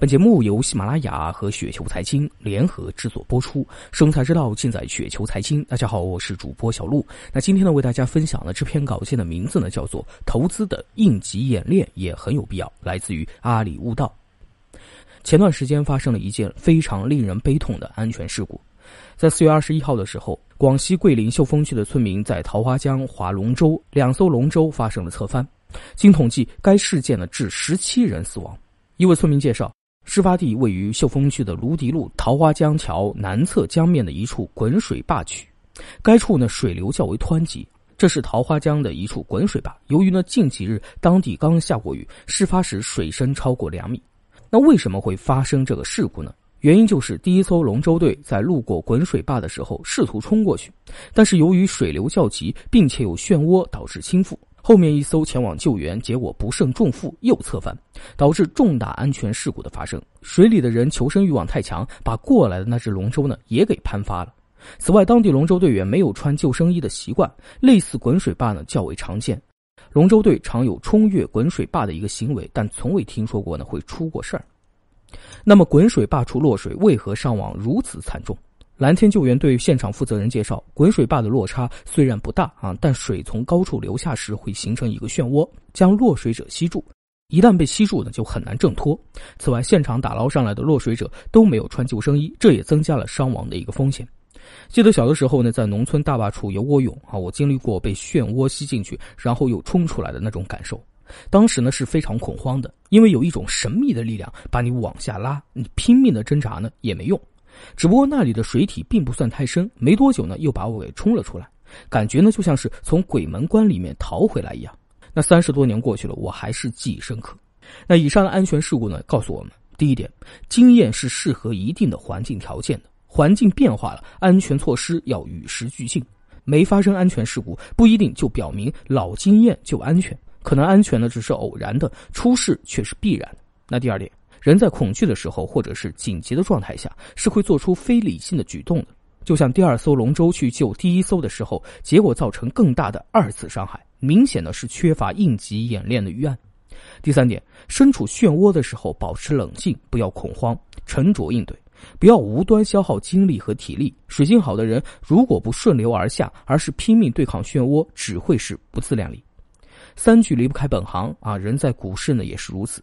本节目由喜马拉雅和雪球财经联合制作播出，生财之道尽在雪球财经。大家好，我是主播小璐。那今天呢，为大家分享的这篇稿件的名字呢，叫做《投资的应急演练也很有必要》，来自于阿里悟道。前段时间发生了一件非常令人悲痛的安全事故，在四月二十一号的时候，广西桂林秀峰区的村民在桃花江划龙舟，两艘龙舟发生了侧翻，经统计，该事件呢致十七人死亡。一位村民介绍。事发地位于秀峰区的芦笛路桃花江桥南侧江面的一处滚水坝区，该处呢水流较为湍急，这是桃花江的一处滚水坝。由于呢近几日当地刚下过雨，事发时水深超过两米。那为什么会发生这个事故呢？原因就是第一艘龙舟队在路过滚水坝的时候试图冲过去，但是由于水流较急，并且有漩涡导致倾覆。后面一艘前往救援，结果不胜重负又侧翻，导致重大安全事故的发生。水里的人求生欲望太强，把过来的那只龙舟呢也给攀发了。此外，当地龙舟队员没有穿救生衣的习惯，类似滚水坝呢较为常见。龙舟队常有冲越滚水坝的一个行为，但从未听说过呢会出过事儿。那么，滚水坝处落水，为何伤亡如此惨重？蓝天救援队现场负责人介绍，滚水坝的落差虽然不大啊，但水从高处流下时会形成一个漩涡，将落水者吸住。一旦被吸住呢，就很难挣脱。此外，现场打捞上来的落水者都没有穿救生衣，这也增加了伤亡的一个风险。记得小的时候呢，在农村大坝处游过泳啊，我经历过被漩涡吸进去，然后又冲出来的那种感受。当时呢是非常恐慌的，因为有一种神秘的力量把你往下拉，你拼命的挣扎呢也没用。只不过那里的水体并不算太深，没多久呢，又把我给冲了出来，感觉呢就像是从鬼门关里面逃回来一样。那三十多年过去了，我还是记忆深刻。那以上的安全事故呢，告诉我们：第一点，经验是适合一定的环境条件的，环境变化了，安全措施要与时俱进。没发生安全事故，不一定就表明老经验就安全，可能安全呢只是偶然的，出事却是必然的。那第二点。人在恐惧的时候，或者是紧急的状态下，是会做出非理性的举动的。就像第二艘龙舟去救第一艘的时候，结果造成更大的二次伤害，明显的是缺乏应急演练的预案。第三点，身处漩涡的时候，保持冷静，不要恐慌，沉着应对，不要无端消耗精力和体力。水性好的人，如果不顺流而下，而是拼命对抗漩涡，只会是不自量力。三句离不开本行啊，人在股市呢也是如此。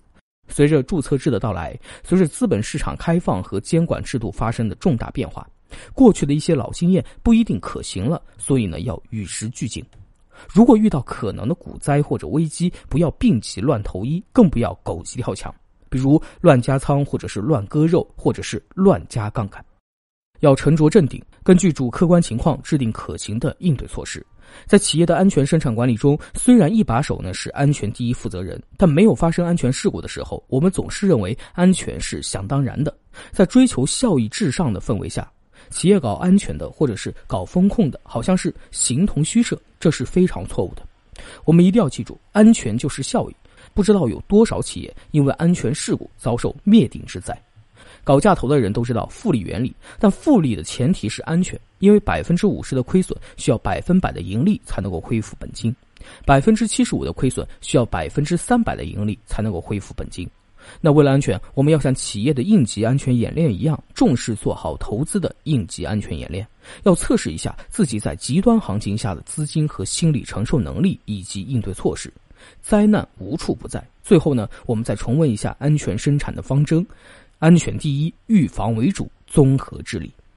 随着注册制的到来，随着资本市场开放和监管制度发生的重大变化，过去的一些老经验不一定可行了，所以呢要与时俱进。如果遇到可能的股灾或者危机，不要病急乱投医，更不要狗急跳墙，比如乱加仓或者是乱割肉，或者是乱加杠杆。要沉着镇定，根据主客观情况制定可行的应对措施。在企业的安全生产管理中，虽然一把手呢是安全第一负责人，但没有发生安全事故的时候，我们总是认为安全是想当然的。在追求效益至上的氛围下，企业搞安全的或者是搞风控的，好像是形同虚设，这是非常错误的。我们一定要记住，安全就是效益。不知道有多少企业因为安全事故遭受灭顶之灾。搞价投的人都知道复利原理，但复利的前提是安全，因为百分之五十的亏损需要百分百的盈利才能够恢复本金，百分之七十五的亏损需要百分之三百的盈利才能够恢复本金。那为了安全，我们要像企业的应急安全演练一样，重视做好投资的应急安全演练，要测试一下自己在极端行情下的资金和心理承受能力以及应对措施。灾难无处不在。最后呢，我们再重温一下安全生产的方针。安全第一，预防为主，综合治理。